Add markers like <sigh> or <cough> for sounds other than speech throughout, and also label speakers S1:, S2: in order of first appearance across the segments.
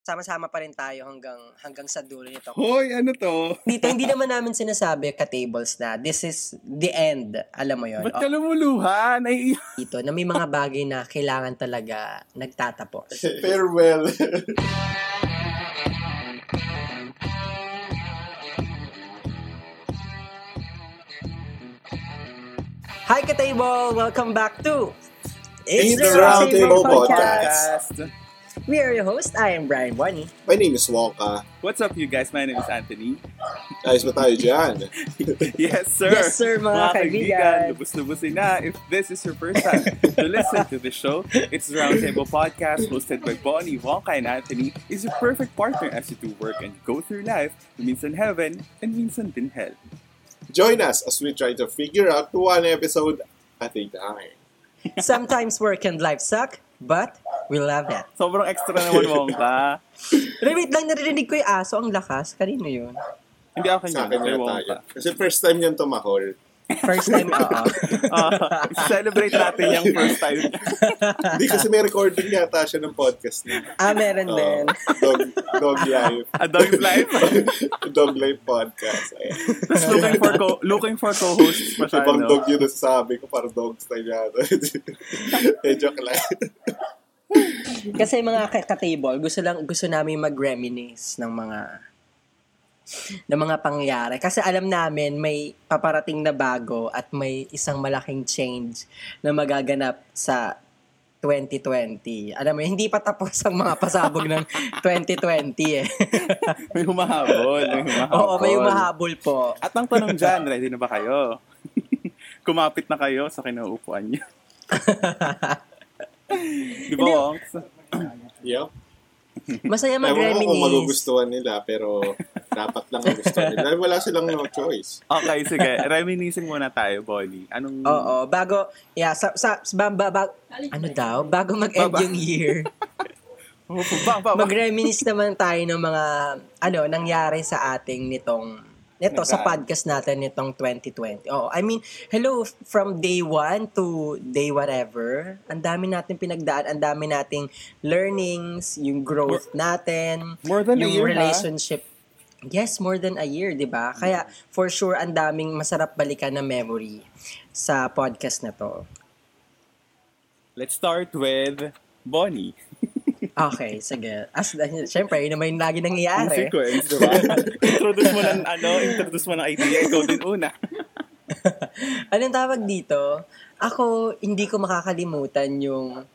S1: sama-sama pa rin tayo hanggang hanggang sa dulo nito.
S2: Hoy, ano to?
S1: Dito, hindi naman namin sinasabi ka-tables na this is the end. Alam mo yon
S2: Ba't ka lumuluhan? Ay,
S1: Dito, na may mga bagay na kailangan talaga nagtatapos. <laughs>
S3: Farewell.
S1: Hi, ka-table! Welcome back to
S3: It's the Roundtable Podcast.
S1: We are your host. I am Brian Bonnie.
S3: My name is Wonka.
S2: what's up you guys? My name is Anthony.
S3: Ayos ba tayo dyan? <laughs>
S2: Yes, sir.
S1: Yes, sir, mga kaibigan.
S2: Lubos-lubosin na. If this is your first time to listen to the show, it's the Roundtable Podcast hosted by Bonnie, Wonka, and Anthony is a perfect partner as you do work and go through life, minsan heaven, and minsan din hell.
S3: Join us as we try to figure out one episode at a time.
S1: Sometimes work and life suck, but we love it. <laughs>
S2: Sobrang extra naman, Wonka. <laughs>
S1: Wait lang, narinig ko yung aso. Ang lakas. Kanino yun?
S2: Hindi ako
S3: Sa
S2: kanya,
S3: akin na tayo. Kasi first time yan tumahol.
S1: First time, oo. <laughs>
S2: Ah, celebrate natin yung first time.
S3: Hindi kasi may recording yata siya ng podcast niya.
S1: ah, meron
S3: Oo.
S1: din.
S3: dog, dog Life.
S2: A dog's life.
S3: dog Life Podcast.
S2: Tapos looking for co- looking for co-hosts pa siya,
S3: Ibang dog yun nasasabi ko, parang dog style yata. eh, joke lang.
S1: Kasi mga ka- ka-table, gusto lang gusto namin mag-reminisce ng mga ng mga pangyayari. Kasi alam namin may paparating na bago at may isang malaking change na magaganap sa 2020. Alam mo, hindi pa tapos ang mga pasabog ng <laughs> 2020 eh. <laughs>
S2: May humahabol. May humahabol.
S1: Oo, may umahabol po.
S2: At ang tanong dyan, <laughs> ready na ba kayo? Kumapit na kayo sa kinauupuan niyo. Di ba, Wonks?
S3: Yup.
S1: Masaya
S3: Ewan ko kung
S1: mag-reminisce.
S3: magugustuhan nila, pero dapat lang magustuhan nila. Wala silang no choice.
S2: Okay, sige. Reminiscing muna tayo, Bonnie. Anong...
S1: Oo, bago, yeah, sa, sa, ba, ba, ba- ano daw, bago mag-end yung year, <laughs>
S2: Oh,
S1: mag-reminisce naman tayo ng mga, ano, nangyari sa ating nitong, nito, sa
S2: Nagaan.
S1: podcast natin nitong 2020. Oh, I mean, hello, from day one to day whatever, ang dami natin pinagdaan, ang dami nating learnings, yung growth natin,
S2: More than a
S1: yung
S2: year, ha?
S1: relationship. Yes, more than a year, di ba? Kaya, for sure, ang daming masarap balikan na memory sa podcast na to.
S2: Let's start with Bonnie. <laughs>
S1: Okay, sige. As, syempre, yun naman yung lagi
S2: Ang
S1: nangyayari.
S2: sequence, di ba? <laughs> introduce mo ng, ano, introduce mo ng idea. Ikaw din una. <laughs>
S1: Anong tawag dito? Ako, hindi ko makakalimutan yung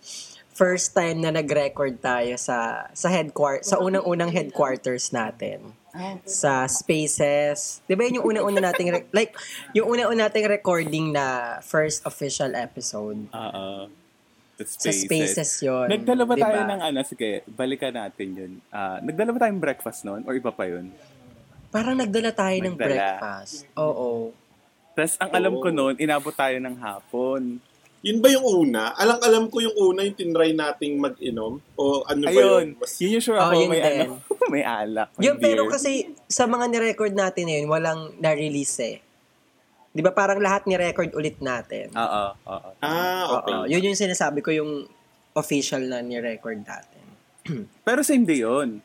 S1: first time na nag-record tayo sa sa headquarters sa unang-unang headquarters natin sa Spaces. 'Di ba yun yung unang-una nating re- like yung unang-una nating recording na first official episode
S2: Oo. The
S1: sa Spaces 'yon.
S2: Nagdala ba tayo ng ano? Sige, balikan natin yun. Ah, nagdala ba tayong breakfast noon? Or iba pa yun?
S1: Parang nagdala tayo ng
S2: Nagdala.
S1: breakfast. Oo.
S2: Tapos ang alam ko
S3: Oo.
S2: noon, inabot tayo ng hapon.
S3: Yun ba yung una? Alang alam ko yung una yung tinry nating mag-inom? O ano ba
S2: Ayun.
S3: yun? Mas,
S2: Yun yung sure
S1: Oh,
S2: ako,
S1: yun
S2: may
S1: din.
S2: ano, <laughs> may alak. may
S1: Yun, pero kasi sa mga ni-record natin ngayon, walang na-release eh. Di ba parang lahat ni-record ulit natin?
S2: Oo, oo.
S3: ah, okay.
S1: Oo, yun yung sinasabi ko yung official na ni-record natin. <clears throat>
S2: Pero same day yun.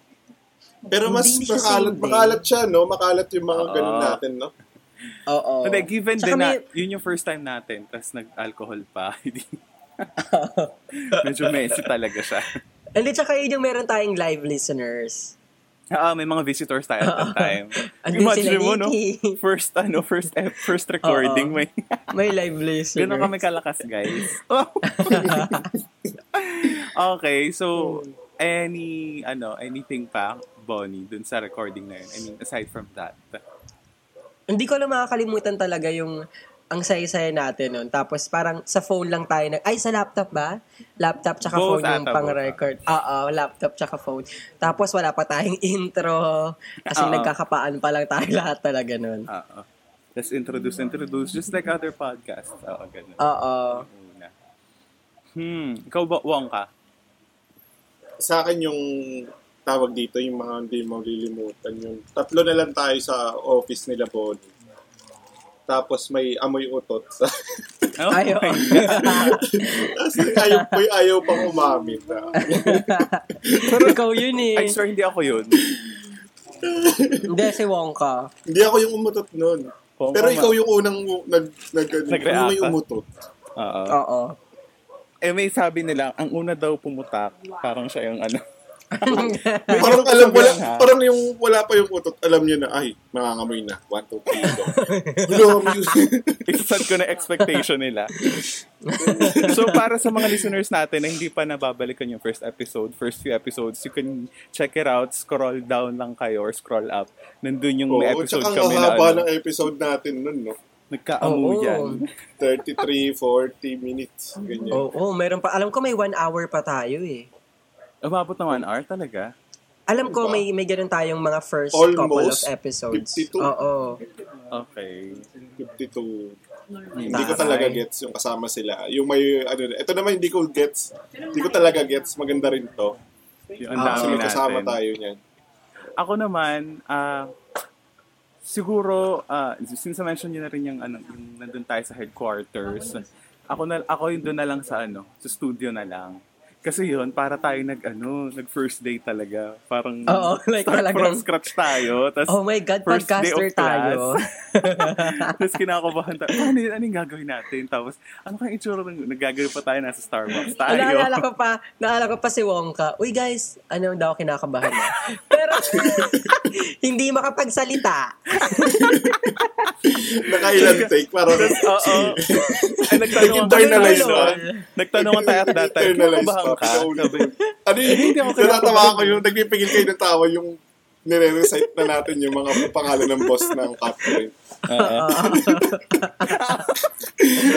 S3: Pero mas
S1: Hindi siya
S3: makalat,
S1: day.
S3: makalat siya, no? Makalat yung mga
S2: Oo.
S3: ganun natin, no?
S1: Oo.
S2: Hindi, given
S1: Tsaka
S2: din na,
S1: may-
S2: yun yung first time natin, tapos nag-alcohol pa. <laughs> Hindi. <laughs> Medyo messy talaga siya.
S1: Hindi, tsaka yun yung meron tayong live listeners.
S2: Ah, may mga visitors tayo at that <laughs> time. Imagine mo, no? <laughs> First, ano, first, ep- first recording, may, <laughs>
S1: May live listeners.
S2: Ganun kami kalakas, guys. okay, so, any, ano, anything pa, Bonnie, dun sa recording na yun? I mean, aside from that.
S1: Hindi ko lang makakalimutan talaga yung ang saya-saya natin nun. Tapos parang sa phone lang tayo nag... Ay, sa laptop ba? Laptop tsaka
S2: Both
S1: phone yung pang-record. Oo, laptop tsaka phone. Tapos wala pa tayong <laughs> intro. Kasi
S2: Oo.
S1: nagkakapaan pa lang tayo <laughs> lahat talaga nun.
S2: Oo. Let's introduce, introduce, just like other podcasts. Oo, ganun.
S1: Oo.
S2: Hmm, ikaw ba, Wongka?
S3: Sa akin yung tawag dito, yung mga hindi malilimutan. Yung tatlo na lang tayo sa office nila, Bonnie. Tapos may amoy utot sa <laughs>
S2: Oh
S1: Ay, oo.
S2: my God. <laughs>
S3: Kasi ayaw, may ayaw pang umamit. ah.
S1: Ikaw yun eh.
S2: Ay, sir, hindi ako yun.
S1: Hindi, si Wongka.
S3: Hindi ako yung umutot nun.
S2: Oo,
S3: Pero ikaw yung unang nag, nag, nag, yung may
S2: ka?
S3: umutot.
S2: Oo.
S1: Oo.
S2: Eh, may sabi nila, ang una daw pumutak, parang siya yung ano. <laughs>
S3: Parang alam, wala, parang yung wala pa yung utot, alam niya na, ay, nangangamoy na. One, two, three, go. <laughs> Hello,
S2: ko na expectation nila. so, para sa mga listeners natin na hindi pa nababalikan yung first episode, first few episodes, you can check it out, scroll down lang kayo or scroll up. Nandun yung may
S3: Oo,
S2: episode
S3: tsaka
S2: kami
S3: ang
S2: na
S3: haba
S2: ano,
S3: ng episode natin nun, no?
S2: nagkaamuyan.
S3: 33, 40 minutes. Ganyan.
S1: Oo, oh, meron pa. Alam ko may one hour pa tayo eh.
S2: Umabot na one hour talaga.
S1: Alam ko
S3: Diba?
S1: may may ganun tayong mga first
S3: Almost
S1: couple of episodes.
S3: 52.
S1: Oo.
S2: Okay.
S3: 52. Hindi ko talaga gets yung kasama sila. Yung may, ano, ito naman hindi ko gets. Hindi ko talaga gets. Maganda rin to.
S2: Yung ang
S1: Ah,
S2: dami
S3: may kasama
S2: natin.
S3: tayo niyan.
S2: Ako naman, ah siguro, ah since na-mention nyo na rin yung, ano, yung nandun tayo sa headquarters, ako, na, ako yung doon na lang sa, ano, sa studio na lang. Kasi yun, para tayo nag, ano, nag first day talaga. Parang
S1: Oo, <laughs> like
S2: start
S1: talagang-
S2: from scratch tayo. Tas,
S1: Oh my God,
S2: first
S1: podcaster tayo. <laughs>
S2: Tapos kinakabahan tayo. Ano, yun? ano yung gagawin natin? Tapos, ano kaya itsura ng nagagawin pa tayo nasa Starbucks tayo?
S1: Naalala ko pa, naalala ko pa si Wongka. Uy guys, ano daw kinakabahan na. <laughs> <laughs> Hindi makapagsalita. <laughs>
S3: Nakailan take. Parang, <laughs>
S2: Oo. Ay, nagtanong
S3: ba?
S2: no? Nagtanong tayo at that time,
S3: Internalize pa, ano yung,
S2: Hindi ako
S3: natatawa ko yung nagpipigil kayo ng tawa yung nire-recite na natin yung mga pangalan ng boss ng Catherine.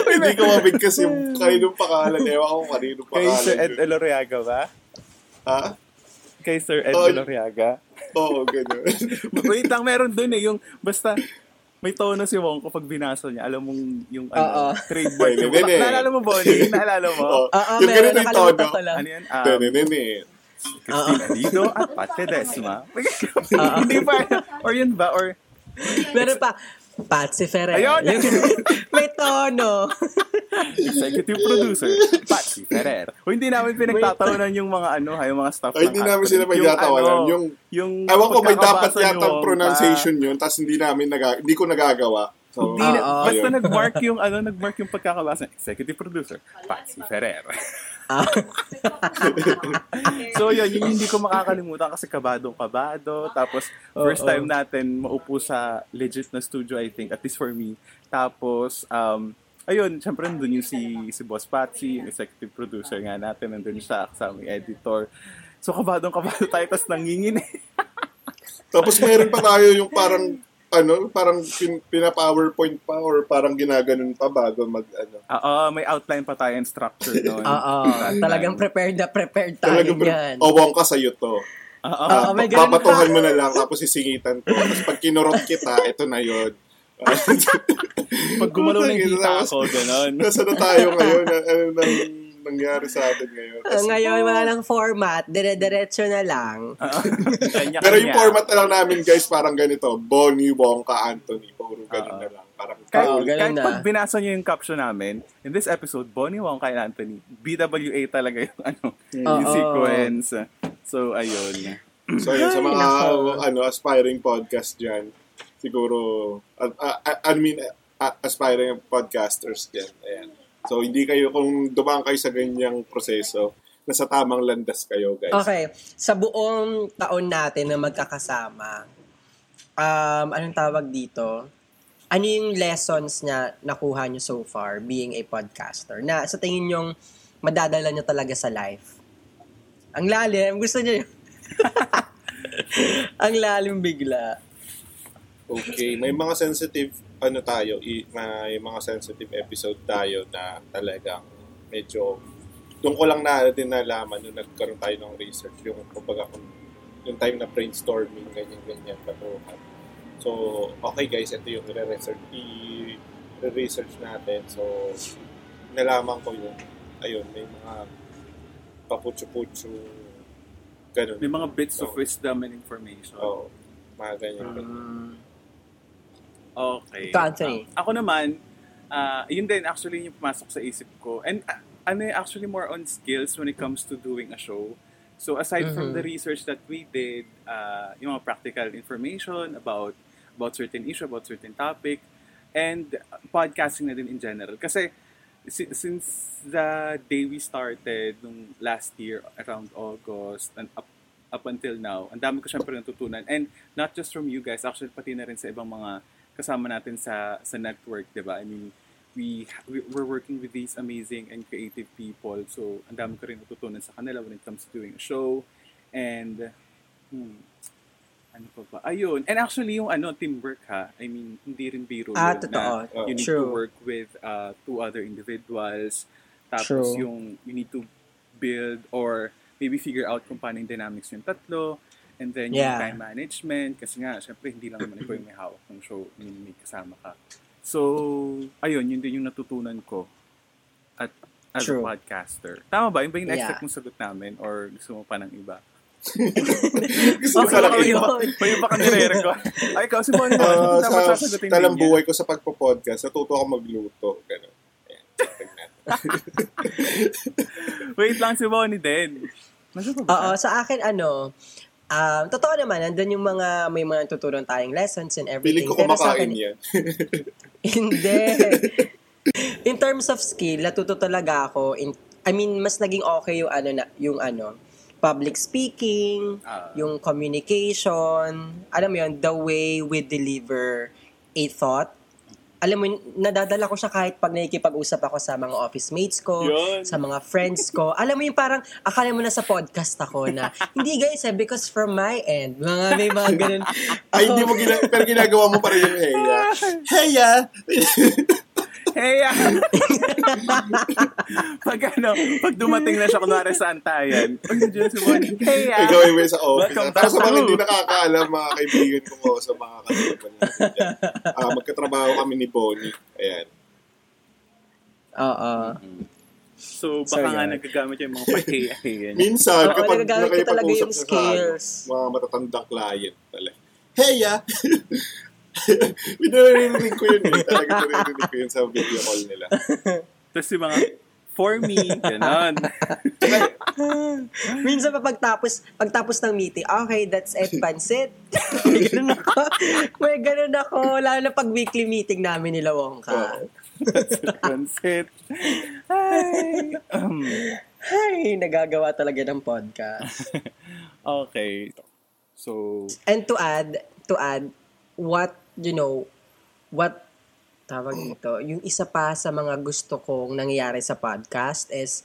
S3: Hindi ko mabigkas yung kaninong pangalan. Ewan ko kaninong
S2: Kay
S3: pangalan.
S2: Sir Ed. Eloriaga ba?
S3: Ha?
S2: Kay Sir Ed
S3: Oh,
S2: Eloriaga?
S3: Oo, gano'n. <laughs>
S2: Wait lang, meron dun eh. Yung, basta, may tono si Wong kapag binasa niya. Alam mong yung ano, trademark. Yung,
S3: nene.
S2: naalala mo, Bonnie? <laughs> Naalala mo?
S3: Oo.
S1: Oo,
S3: Yung
S1: meron
S3: ganito yung tono.
S2: Ano yan? Um,
S3: Tenenene.
S2: Christina Lido at Pat Ledesma. <laughs> Hindi pa. Or yun ba? Or,
S1: Meron pa, Patsy Ferrer.
S2: Ayun! <laughs>
S1: May tono. <laughs>
S2: executive producer, Patsy Ferrer. O hindi namin pinagtatawanan yung mga ano, yung mga staff
S3: Ay,
S2: ng
S3: hindi namin sila pinagtatawanan.
S2: ano,
S3: Yung-
S2: yung
S3: Ewan ko, may dapat
S2: nyo,
S3: pronunciation yun, tapos hindi namin naga, hindi ko nagagawa. So,
S2: Hindi na,
S1: Oo.
S2: basta nag-mark yung ano, nag-mark yung pagkakabasa. Executive producer, Patsy Ferrer. <laughs>
S1: Ah. <laughs>
S2: so yun, yun yung hindi ko makakalimutan kasi kabadong kabado. Tapos first time natin maupo sa legit na studio, I think, at least for me. Tapos, um, ayun, syempre nandun yung si, si Boss Patsy, yung executive producer nga natin, nandun siya kasama yung editor. So kabadong kabado tayo, tapos nangingin eh.
S3: Tapos meron pa tayo yung parang ano, parang pin, pina-powerpoint pa or parang ginaganon pa bago mag ano.
S2: Oo, may outline pa tayo and structure <laughs> noon.
S1: Oo, talagang prepared na prepared tayo
S3: Talagang
S1: yan.
S3: owong ka sa'yo to.
S2: Oo.
S1: Oo, may ganun
S3: Papatuhan
S1: pa.
S3: mo na lang tapos sisingitan ko. Tapos pag kinurot kita, ito na yun.
S2: Pag gumalaw ng hita ako, <laughs> ganon.
S3: Nasa na tayo ngayon? Ano nang nangyari sa atin ngayon? <laughs>
S1: Ah, ngayon, wala nang format. Dire-diretso na lang. <laughs>
S3: Pero yung format na lang namin guys, parang ganito. Bonnie, Wongka, Anthony. Puro ganun na lang. Parang
S2: Kahit,
S1: ganun
S2: kahit
S1: na.
S2: pag binasa niyo yung caption namin, in this episode, Bonnie Wong kay Anthony, BWA talaga yung <laughs> ano, yung
S1: Oo.
S2: sequence. So, ayun.
S3: So yun, sa mga ano aspiring podcast dyan, siguro, uh, uh, I mean, uh, aspiring podcasters dyan. Ayan. So, hindi kayo, kung dumaan kayo sa ganyang proseso, nasa tamang landas kayo, guys.
S1: Okay, sa buong taon natin na magkakasama, um, anong tawag dito? Ano yung lessons na nakuha nyo so far being a podcaster? Na sa tingin nyong madadala nyo talaga sa life? Ang lalim. Gusto nyo yun? <laughs> Ang lalim bigla.
S3: Okay, may mga sensitive, ano tayo, i, may mga sensitive episode tayo na talagang medyo, doon ko lang na din nalaman nung nagkaroon tayo ng research, yung, kumbaga, kung- yung time na brainstorming, ganyan-ganyan, patuhan. So, okay guys, ito yung re-research, i-research natin. So, nalaman ko yun. Ayun, may mga paputsu-putsu, ganun.
S2: May mga bits of
S3: Oo.
S2: wisdom and information.
S3: Oo, mga ganyan.
S1: Um,
S2: Okay.
S1: Ikaw, Anthony.
S2: Ah, ako naman, ah, yun din, actually, yung pumasok sa isip ko. And ah, ano eh, actually more on skills when it comes to doing a show. So aside from
S1: Mhm.
S2: the research that we did, uh, yung mga practical information about about certain issue, about certain topic, and podcasting na din in general. Kasi si- since the day we started nung last year around August and up up until now, ang dami ko syempre natutunan. And not just from you guys, actually pati na rin sa ibang mga kasama natin sa sa network, 'di ba? I mean, we, we we're working with these amazing and creative people. So, ang dami ko rin natutunan sa kanila when it comes to doing a show. And hmm, ano pa ba? Ayun. And actually, yung ano, teamwork ha. I mean, hindi rin biro
S1: Ah,
S2: yun
S1: totoo.
S2: na you need
S1: True.
S2: to work with uh, two other individuals. Tapos
S1: True.
S2: yung you need to build or maybe figure out kung paano yung dynamics yung tatlo. And then yung
S1: Yeah.
S2: time management. Kasi nga, syempre, hindi lang naman ikaw yung may hawak ng show. I mean, may kasama ka. So, ayun, yun din yung natutunan ko at as
S1: True.
S2: a podcaster. Tama ba? Yung ba yung
S1: Yeah.
S2: expect mong sagot namin? Or gusto mo pa ng iba? <laughs>
S3: Gusto ko
S1: Okay,
S3: talaga
S1: okay,
S3: yun.
S1: yun.
S2: May iba kang nire-record. Ay, ikaw, si Bonnie naman.
S3: Ah,
S2: dapat
S3: sa talang buhay ko sa pagpo-podcast, natuto ako magluto. Ganun. <laughs>
S2: Wait lang si Bonnie din. Pa
S1: Oo, sa akin ano, um, totoo naman, nandun yung mga, may mga tuturuan tayong lessons and everything.
S3: Piling ko kumakain
S1: akin-
S3: yan. <laughs> <laughs>
S1: Hindi. In terms of skill, natuto talaga ako. In, I mean, mas naging okay yung ano, na, yung ano, public speaking,
S2: Ah.
S1: yung communication, alam mo yun, the way we deliver a thought. Alam mo, nadadala ko siya kahit pag nakikipag-usap ako sa mga office mates ko,
S2: Yun.
S1: sa mga friends ko. Alam mo yung parang, akala mo na sa podcast ako na, <laughs> hindi guys, eh, because from my end, mga may mga ganun.
S3: Ay, hindi mo gina- pero ginagawa mo pa rin yung heya. <laughs> Heya! <laughs>
S2: Hey, ah! pag ano, pag dumating na siya, kunwari sa antayan, pag nandiyan si hey, ah!
S3: Ikaw yung sa office.
S2: Welcome
S3: Para sa mga hindi nakakaalam, mga kaibigan ko sa mga kaibigan. Ah, magkatrabaho kami ni Bonnie. Ayan.
S1: Oo.
S2: So,
S1: So,
S2: baka nga
S1: yun.
S2: nagagamit yung mga pag-hey-hey.
S3: Minsan,
S1: Oo,
S3: kapag nakipag-usap sa
S1: skills.
S3: mga matatandang client talaga. Heya! <laughs> <laughs> Pinaririnig ko yun eh. Talaga pinaririnig ko yun sa video call nila.
S2: Tapos yung mga, for me, gano'n. <laughs>
S1: Minsan pa pagtapos, pagtapos ng meeting, okay, that's it, pansit. <laughs> May ganun ako. May ganun ako. Lalo na pag weekly meeting namin nila Wongka.
S3: Oo.
S2: Pansit. Ay. Um,
S1: Ay, nagagawa talaga ng podcast.
S2: okay. So,
S1: And to add, to add, what, you know, what, tawag dito, yung isa pa sa mga gusto kong nangyayari sa podcast is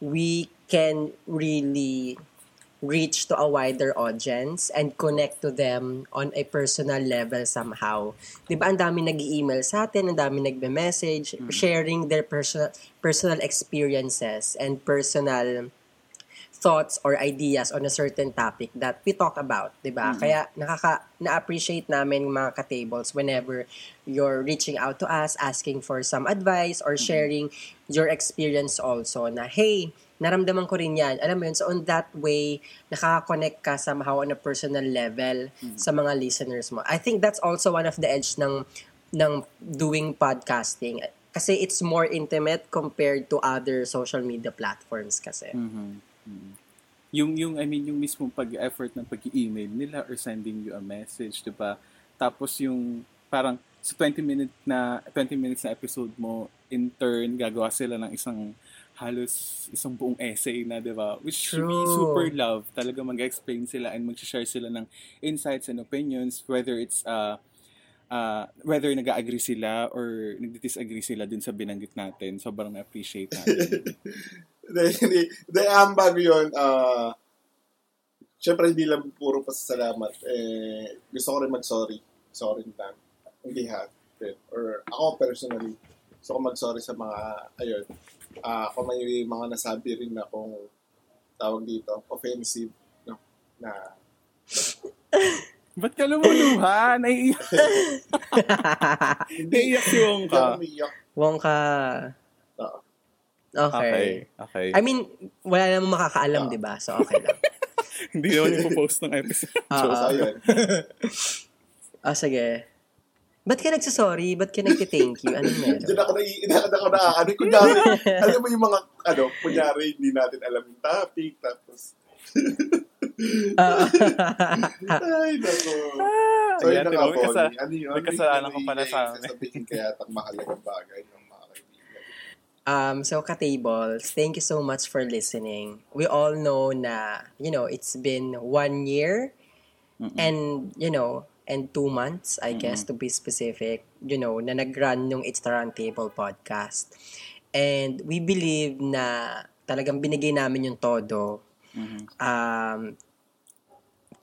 S1: we can really reach to a wider audience and connect to them on a personal level somehow. 'Di ba ang dami nag-email sa atin, ang dami nagme-message sharing their personal personal experiences and personal thoughts or ideas on a certain topic that we talk about, 'di ba? Kaya nakaka na-appreciate namin mga ka-tables whenever you're reaching out to us asking for some advice or sharing your experience also na hey, naramdaman ko rin 'yan. Alam mo yun, so on that way nakaka-connect ka somehow on a personal level sa mga listeners mo. I think that's also one of the edge ng ng doing podcasting kasi it's more intimate compared to other social media platforms kasi.
S2: mhm. Yung, yung, I mean, yung mismong pag-effort ng pag-email nila or sending you a message, di ba? Tapos yung parang sa 20 minute na 20 minutes na episode mo, in turn, gagawa sila ng isang halos isang buong essay na, di ba? Which we
S1: True.
S2: super love. Talaga mag-explain sila and mag-share sila ng insights and opinions, whether it's uh, uh, whether nag-agree sila or nag-disagree sila dun sa binanggit natin. Sobrang na-appreciate natin. <laughs>
S3: Ang <laughs> bago yun, ah, syempre hindi lang puro pasasalamat. Eh, gusto ko rin mag-sorry. Sorry lang. On behalf. din. Or ako personally, gusto ko mag-sorry sa mga, ayun, ah kung may mga nasabi rin na kung tawag dito, offensive, no, na
S2: Ba't ka lumuluha? <laughs> Naiiyak. <laughs> Naiiyak si
S3: hindi
S2: Wongka.
S1: Wongka.
S3: Oo.
S1: Okay.
S2: Okay.
S1: I mean, wala namang makakaalam,
S3: Ah.
S1: di ba? So, okay lang. <laughs>
S2: Hindi naman ipopost ng episode. <laughs>
S1: Oo.
S3: So, ayun. <laughs>
S1: Ah, sige. Ba't ka nagsasorry? Ba't ka nagti-thank you? Anong meron?
S3: Diyan ako na, diyan ako na, ano, kunyari, alam mo yung mga, ano, kunyari, hindi natin alam yung topic, tapos,
S1: Ah.
S3: ay, nako.
S2: Ah,
S3: So, yun
S2: ayan,
S3: na nga,
S2: may kasa-
S3: Bonnie. Ano yun?
S2: may kasalanan
S3: Ano
S2: ka pala sa amin.
S3: Sasabihin kaya itong mahalagang bagay kaibigan.
S1: Um, so, ka-tables, thank you so much for listening. We all know na, you know, it's been one year and, you know, and two months, I guess, to be specific, you know, na nag-run yung It's the Round Table podcast. And we believe na talagang binigay namin yung todo. Um,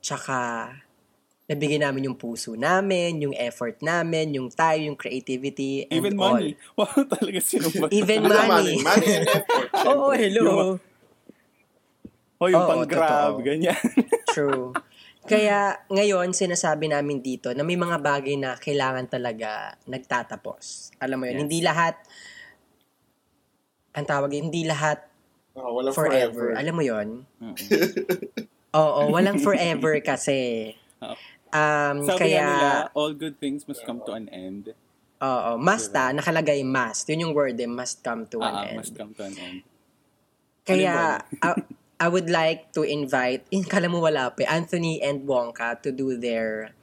S1: tsaka, nabigay namin yung puso namin, yung effort namin, yung tayo, yung creativity, and
S2: Even
S1: all.
S2: money. <laughs> Wow, talaga sinumbat.
S1: Even
S3: Ano
S1: money.
S3: Money and effort.
S1: Oo, <laughs>
S3: syempre.
S1: hello.
S2: O yung
S1: Oo,
S2: pang-grab, ganyan. <laughs>
S1: True. Kaya ngayon, sinasabi namin dito na may mga bagay na kailangan talaga nagtatapos. Alam mo yun,
S2: Yes.
S1: hindi lahat, ang tawag, hindi lahat
S3: Oh, walang
S1: forever.
S3: forever.
S1: Alam mo yun? Oo, walang forever kasi.
S2: Oo.
S1: Um,
S2: Sabi
S1: kaya,
S2: nila, all good things must come to an end.
S1: oo, must ah, nakalagay must. Yun yung word eh, must come to an
S2: Ah,
S1: end.
S2: must come to an end.
S1: Kaya, I, <laughs> I would like to invite, in kala mo wala pa, eh, Anthony and Wonka to do their,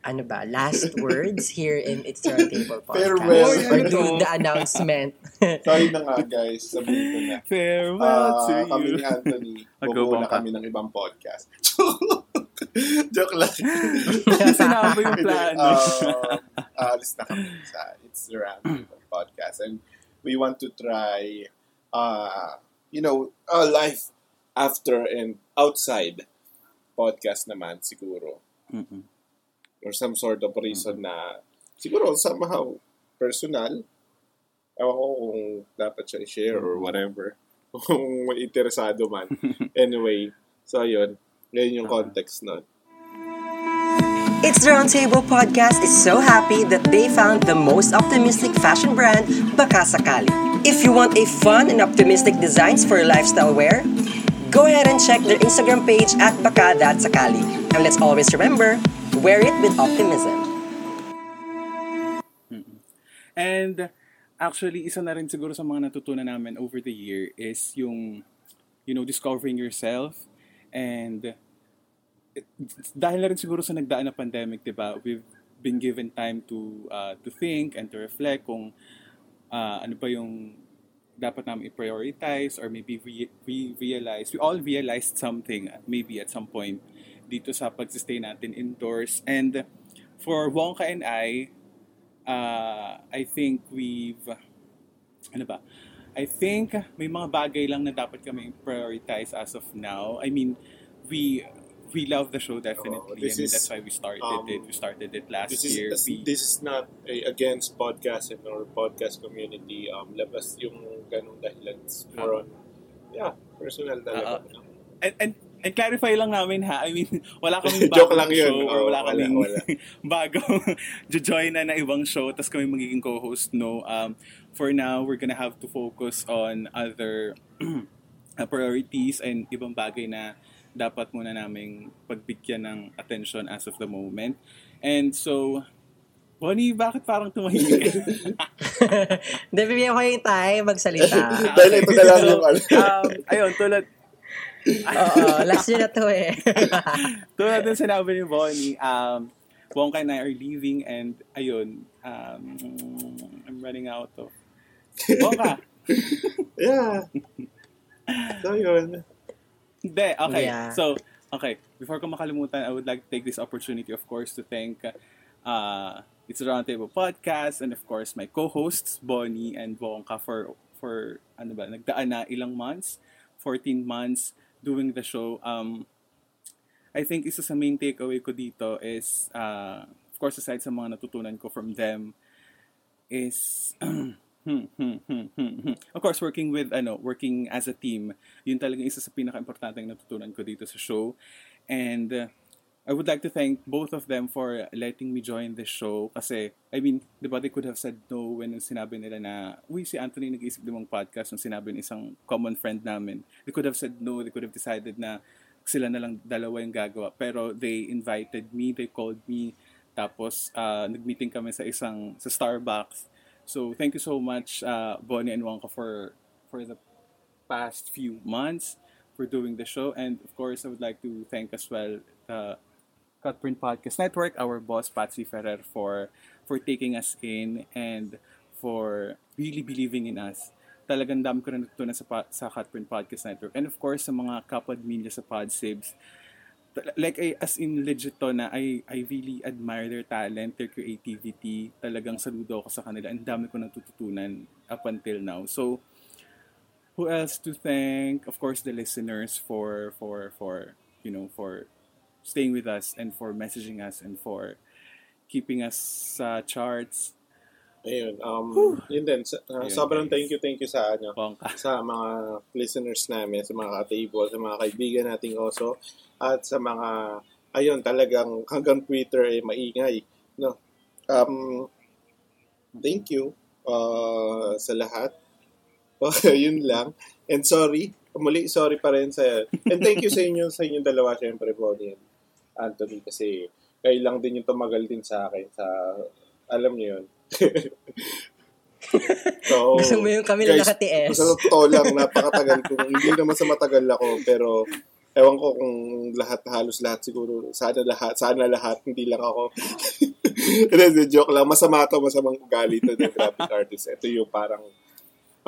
S1: ano ba, last <laughs> words here in It's Your Table Podcast.
S3: Farewell.
S1: Or
S2: Ano
S1: do the announcement. <laughs>
S3: Sorry na nga, guys. Sabihin ko na.
S2: Farewell
S3: Ah,
S2: to
S3: kami
S2: you.
S3: ni Anthony, bubuo na kami ng ibang podcast. <laughs> Joke lang.
S2: Sinabi yung plano.
S3: um, alis na kami sa It's the Round podcast. And we want to try, uh, you know, a life after and outside podcast naman siguro.
S2: Mm-mm.
S3: Or some sort of reason na siguro somehow personal. Ewan ko kung dapat siya i-share or whatever. <laughs> Kung may interesado man. <laughs> Anyway, so yun. Yun yung context nun.
S1: It's the Roundtable Podcast is so happy that they found the most optimistic fashion brand, Baka Sakali. If you want a fun and optimistic designs for your lifestyle wear, go ahead and check their Instagram page at Baka.Sakali. And let's always remember, wear it with optimism.
S2: And actually, isa na rin siguro sa mga natutunan namin over the year is yung, you know, discovering yourself. And dahil na rin siguro sa nagdaan na pandemic, di ba, we've been given time to uh, to think and to reflect kung uh, ano pa yung dapat namin i-prioritize or maybe re- re- realize. We all realized something maybe at some point dito sa pagsistay natin indoors. And for Wonka and I, uh, I think we've, ano ba, I think may mga bagay lang na dapat kami prioritize as of now. I mean, we we love the show definitely.
S3: Oh, this
S2: I mean,
S3: is,
S2: that's why we started
S3: um,
S2: it. We started it last
S3: This is
S2: year.
S3: this,
S2: We-
S3: this is not a, against podcasting or podcast community. Um, labas yung ganung dahilan. It's more on, yeah, personal talaga.
S2: and, and, and clarify lang namin ha, I mean, <laughs> wala kaming <laughs>
S3: Joke
S2: bagong
S3: lang yun.
S2: show or wala
S3: wala,
S2: kaming
S3: wala. <laughs>
S2: bagong join na na ibang show tapos kami magiging co-host. No, um, for now, we're gonna have to focus on other <clears throat> uh, priorities and ibang bagay na dapat muna naming pagbigyan ng attention as of the moment. And so, Bonnie, bakit parang tumahimik?
S1: Hindi, bibigyan ko yung time magsalita.
S3: Dahil ito na lang yung ano.
S2: um, ayun, tulad,
S1: Oo, last year na to eh. <laughs>
S2: Tulad ng sinabi ni Bonnie, um, Wongka and I are leaving and ayun, um, I'm running out of... Wongka! <laughs>
S3: Yeah. So yun.
S2: Hindi, okay.
S1: Yeah.
S2: So, okay. Before ko makalimutan, I would like to take this opportunity, of course, to thank uh, It's a Roundtable Podcast and, of course, my co-hosts, Bonnie and Wongka for, for ano ba, nagdaan na ilang months, 14 months doing the show. Um, I think isa sa main takeaway ko dito is, uh, of course, aside sa mga natutunan ko from them, is, <clears throat> hmm, hmm, hmm, of course, working with, ano, working as a team, yun talaga isa sa pinaka-importante natutunan ko dito sa show. And, uh, I would like to thank both of them for letting me join this show kasi, I mean, di ba, they could have said no when sinabi nila na, uy, si Anthony nag-isip din podcast nung sinabi ng isang common friend namin. They could have said no, they could have decided na sila na lang dalawa yung gagawa. Pero they invited me, they called me, Tapos, uh, nag-meeting kami sa isang, sa Starbucks. So, thank you so much, uh, Bonnie and Wonka, for, for the past few months for doing the show. And, of course, I would like to thank as well the Cutprint Podcast Network, our boss, Patsy Ferrer, for, for taking us in and for really believing in us. Talagang dami ko natutunan sa, sa Cutprint Podcast Network. And, of course, sa mga kapad media sa PodSaves like I, as in legit to na I, I really admire their talent, their creativity. Talagang saludo ako sa kanila. Ang dami ko natututunan up until now. So, who else to thank? Of course, the listeners for, for, for, you know, for staying with us and for messaging us and for keeping us sa uh, charts
S3: Ayun, um, yun din. Uh, Ayun, sobrang guys. thank you, thank you sa ano,
S2: Bongka. <laughs>
S3: sa mga listeners namin, sa mga ka-table, sa mga kaibigan nating also, at sa mga, ayun, talagang <laughs> hanggang Twitter ay eh, maingay. No? Um, thank you uh, sa lahat. <laughs> Okay, yun lang. And sorry, muli, sorry pa rin sa, and thank you sa inyo, sa inyong dalawa, syempre, Bonnie and Anthony, kasi kayo lang din yung tumagal din sa akin sa, alam niyo yun, <laughs>
S1: so, Gusto mo yung kami na nakatiis?
S3: Sa totoo lang, napakatagal ko. <laughs> Hindi naman sa matagal ako, pero ewan ko kung lahat, halos lahat siguro, sana lahat, sana lahat, hindi lang ako. <laughs> Hindi, joke lang. Masama to, masamang ugali to ng graphic artist. Ito yung parang,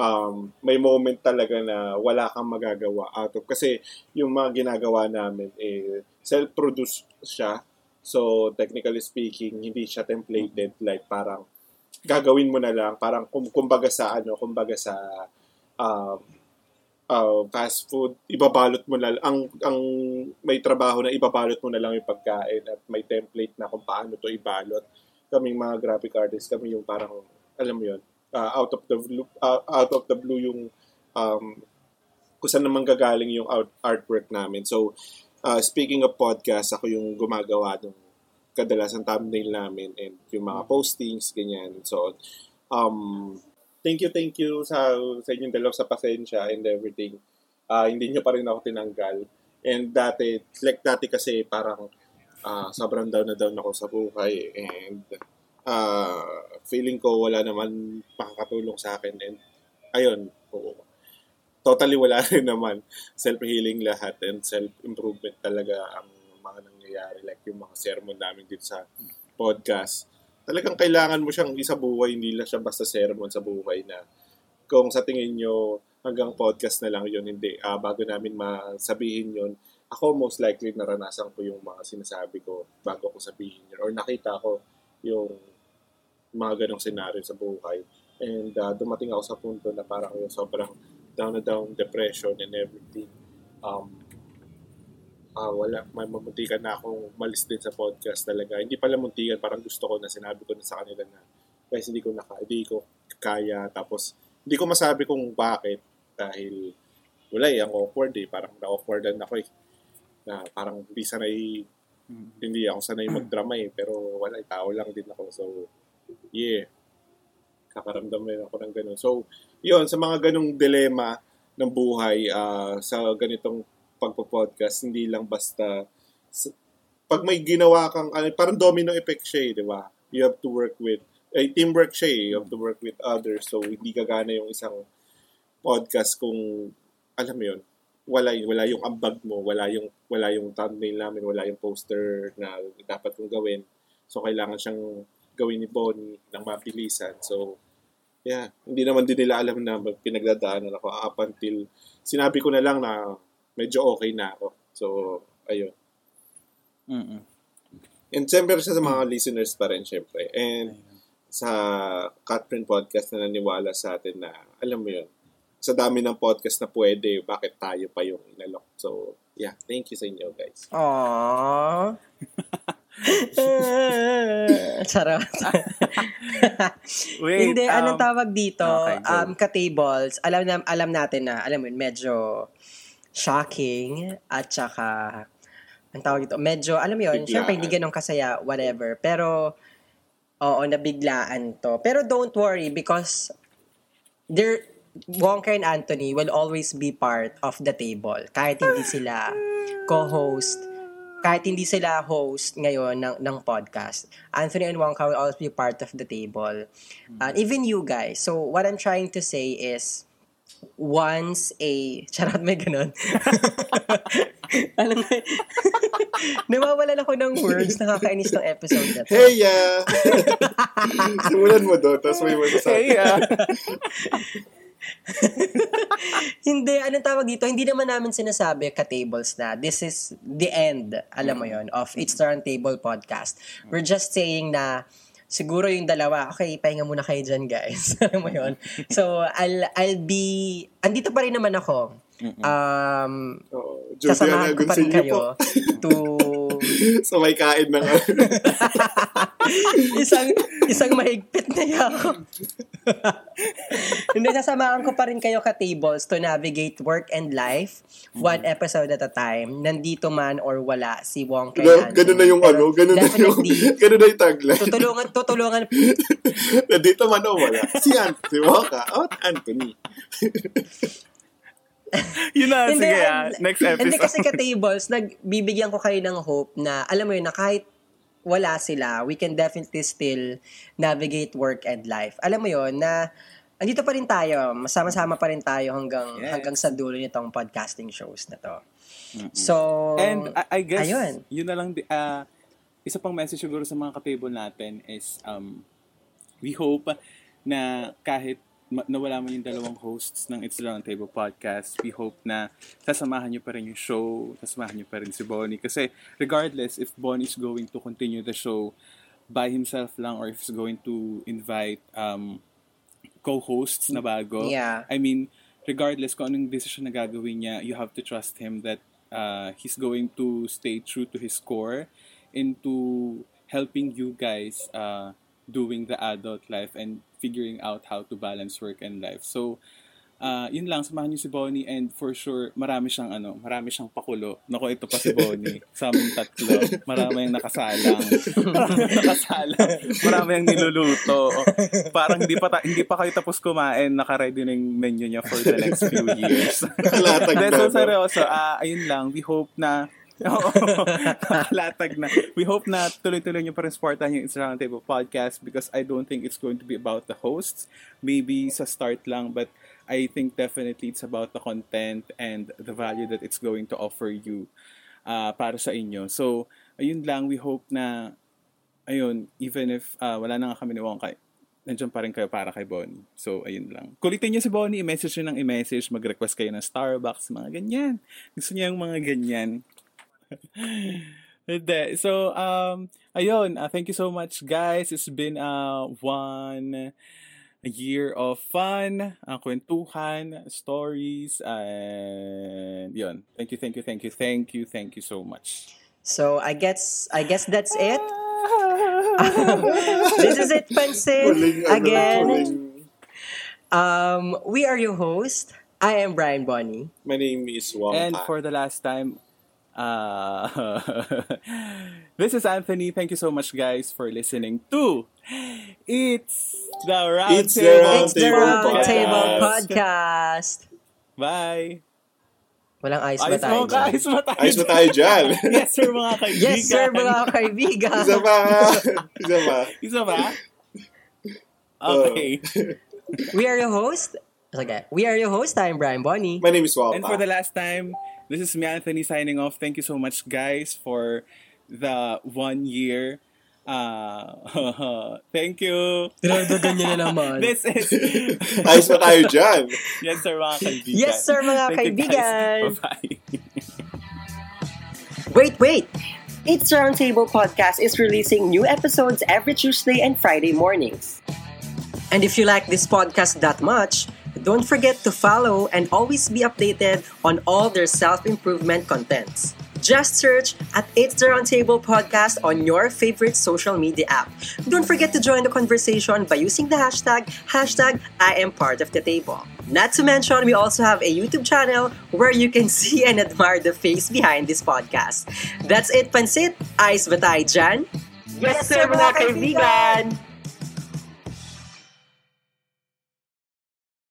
S3: um, may moment talaga na wala kang magagawa out of. Kasi yung mga ginagawa namin, eh, self-produced siya. So, technically speaking, hindi siya templated. Like, parang, gagawin mo na lang parang kumbaga sa ano kumbaga sa uh, uh, fast food ibabalot mo na ang ang may trabaho na ibabalot mo na lang yung pagkain at may template na kung paano to ibalot kaming mga graphic artists kami yung parang alam mo yun uh, out of the uh, out of the blue yung um, kung saan naman gagaling yung art, artwork namin so uh, speaking of podcast ako yung gumagawa ng kadalasan thumbnail namin and yung mga postings, ganyan. So, um, thank you, thank you sa, sa inyong dalaw sa pasensya and everything. Uh, hindi nyo pa rin ako tinanggal. And dati, like dati kasi parang uh, sobrang down na down ako sa buhay and uh, feeling ko wala naman makakatulong sa akin. And ayun, oo. Totally wala <laughs> rin naman. Self-healing lahat and self-improvement talaga ang mga nangyayari. Like yung mga sermon namin dito sa podcast. Talagang kailangan mo siyang isa buhay hindi lang siya basta sermon sa buhay na. Kung sa tingin nyo hanggang podcast na lang yun hindi. Uh, bago namin masabihin yun ako most likely naranasan ko yung mga sinasabi ko bago ko sabihin yun or nakita ko yung mga ganong senaryo sa buhay and uh, dumating ako sa punto na parang yung sobrang down na down depression and everything um, uh, wala, may mamuntikan na akong malis din sa podcast talaga. Hindi pala muntikan, parang gusto ko na sinabi ko na sa kanila na guys, hindi ko naka, hindi ko kaya. Tapos, hindi ko masabi kung bakit dahil wala eh, ang awkward eh. Parang na-awkwardan ako eh. Na parang hindi sanay, mm-hmm. hindi ako sanay <clears throat> mag-drama eh. Pero wala, eh, tao lang din ako. So, yeah. Kakaramdam rin ako ng ganun. So, yun, sa mga ganong dilema ng buhay, uh, sa ganitong pagpo-podcast, hindi lang basta pag may ginawa kang ano, parang domino effect siya, eh, di ba? You have to work with eh, teamwork siya, eh. you have to work with others. So hindi gagana yung isang podcast kung alam mo yun, wala wala yung ambag mo, wala yung wala yung thumbnail namin, wala yung poster na dapat kong gawin. So kailangan siyang gawin ni Bonnie ng mabilisan. So yeah, hindi naman din nila alam na pinagdadaanan ako up until sinabi ko na lang na medyo okay na ako. So, ayun.
S2: Mm-mm.
S3: And siyempre sa mga listeners pa rin, syempre. And sa Catherine Podcast na naniwala sa atin na, alam mo yun, sa dami ng podcast na pwede, bakit tayo pa yung inalok. So, yeah. Thank you sa inyo, guys.
S1: Aww. <laughs> <laughs> Charot. <laughs> Wait, Hindi, um, anong tawag dito? Okay, um, ka-tables, alam, na, alam natin na, alam mo yun, medyo shocking at saka ang tawag dito, medyo, alam mo yun, syempre hindi ganun kasaya, whatever. Pero, oo, nabiglaan to. Pero don't worry because there, Wonka and Anthony will always be part of the table. Kahit hindi sila co-host, kahit hindi sila host ngayon ng, ng podcast, Anthony and Wongka will always be part of the table. And even you guys. So, what I'm trying to say is, once a... <laughs> Charot, may ganun. <laughs> Alam mo, <laughs> nawawalan ako ng words. Nakakainis ng episode na to.
S3: Hey, ya! Simulan mo doon, tapos may word sa
S2: Hey, ah. <laughs>
S1: Hindi, anong tawag dito? Hindi naman namin sinasabi ka-tables na this is the end, alam mo yon of It's the Round Table podcast. We're just saying na siguro yung dalawa, okay, pahinga muna kayo dyan, guys. <laughs> alam mo yon So, I'll, I'll be, andito pa rin naman ako. Um,
S3: Oo, Juliana
S1: sasamahan ko pa rin kayo to <laughs>
S3: Sa may kain ng ano. <laughs>
S1: isang isang mahigpit na yako. <laughs> Hindi, sasamahan ko pa rin kayo ka-tables to navigate work and life one episode at a time. Nandito man or wala si Wong kay
S3: Ga-
S1: Anthony.
S3: ganun na yung
S1: Pero
S3: ano, ganun na yung, ganun na yung tagline.
S1: tutulungan, tutulungan,
S3: Nandito man o wala. Si Anthony, Waka, out Anthony. <laughs>
S2: Yun na,
S1: Hindi,
S2: sige ah. Next episode.
S1: Hindi kasi ka-tables, nagbibigyan ko kayo ng hope na, alam mo yun, na kahit wala sila, we can definitely still navigate work and life. Alam mo yun, na andito pa rin tayo, masama-sama pa rin tayo hanggang
S2: Yes.
S1: hanggang sa dulo nitong podcasting shows na to. So,
S2: And I, I guess,
S1: ayun.
S2: yun na lang, ah, isa pang message siguro sa mga ka-table natin is, um, we hope na kahit nawala man yung dalawang hosts ng It's the Round Table podcast, we hope na sasamahan nyo pa rin yung show, sasamahan nyo pa rin si Bonnie. Kasi regardless if Bonnie is going to continue the show by himself lang or if he's going to invite um, co-hosts na bago,
S1: Yeah.
S2: I mean, regardless kung anong decision na gagawin niya, you have to trust him that uh, he's going to stay true to his core into helping you guys uh, doing the adult life and figuring out how to balance work and life. So, uh, yun lang, samahan niyo si Bonnie and for sure, marami siyang ano, marami siyang pakulo. Nako, ito pa si <laughs> Bonnie. sa aming tatlo. Marami yung <laughs> nakasalang. Marami yung nakasalang. Marami yung niluluto. Parang hindi pa, ta- hindi pa kayo tapos kumain, naka-ready na yung menu niya for the next few years. <laughs>
S3: Nakalatag na.
S2: so seryoso, ah, ayun lang, we hope na Oo, <laughs> nakalatag na. We hope na tuloy-tuloy niyo pa rin supportahan yung It's a Round Table podcast because I don't think it's going to be about the hosts. Maybe sa start lang, but I think definitely it's about the content and the value that it's going to offer you uh, para sa inyo. So, ayun lang, we hope na, ayun, even if uh, wala na nga kami ni Wongkay, nandiyan pa rin kayo para kay Bonnie. So, ayun lang. Kulitin niyo si Bonnie, i-message niyo ng i-message, mag-request kayo ng Starbucks, mga ganyan. Gusto niya yung mga ganyan. <laughs> Hindi. So, um, ayun. Uh, thank you so much, guys. It's been uh, one year of fun, uh, kwentuhan, stories, and yun. Thank you, thank you, thank you, thank you, thank you so much.
S1: so I guess I guess that's it. <laughs> this is it, Pansit.
S3: Huling, ano,
S1: Again, um, we are your host. I am Brian Bonnie.
S3: My name is Wong
S2: And for the last time, uh, <laughs> this is Anthony. Thank you so much, guys, for listening to It's the Round
S3: It's the
S2: Table
S3: Round
S1: It's the
S3: Table
S1: Round
S3: Podcast.
S1: Table Podcast.
S2: Bye.
S1: Walang ayos ba
S2: Ayos
S1: tayo
S2: mo ka,
S1: dyan?
S2: ayos mo tayo.
S3: Ayos mo tayo dyan. <laughs>
S2: yes, sir, mga kaibigan.
S1: Yes, sir, mga kaibigan.
S3: Isa pa. Isa pa.
S2: Isa ba? Okay.
S1: We are your host. Okay. We are your host. I'm Brian Bonnie.
S3: My name is Wong
S2: And for the last time, this is me, Anthony, signing off. Thank you so much, guys, for the one year. Uh, <laughs> thank you.
S1: Dinagdagan niya na naman. <laughs>
S2: This is... <laughs>
S3: Ayos mo tayo dyan.
S2: yes, sir, mga kaibigan.
S1: Yes, sir, mga
S2: Thank
S1: kaibigan.
S2: Bye-bye.
S1: Wait, wait! It's Roundtable Podcast is releasing new episodes every Tuesday and Friday mornings. And if you like this podcast that much, don't forget to follow and always be updated on all their self-improvement contents. Just search at It's the Roundtable Podcast on your favorite social media app. Don't forget to join the conversation by using the hashtag, hashtag I am part of the table. Not to mention, we also have a YouTube channel where you can <laughs> see and admire the face behind this podcast. That's it, Pansit. Ice Batay Jan. Yes, sir, mga kaibigan!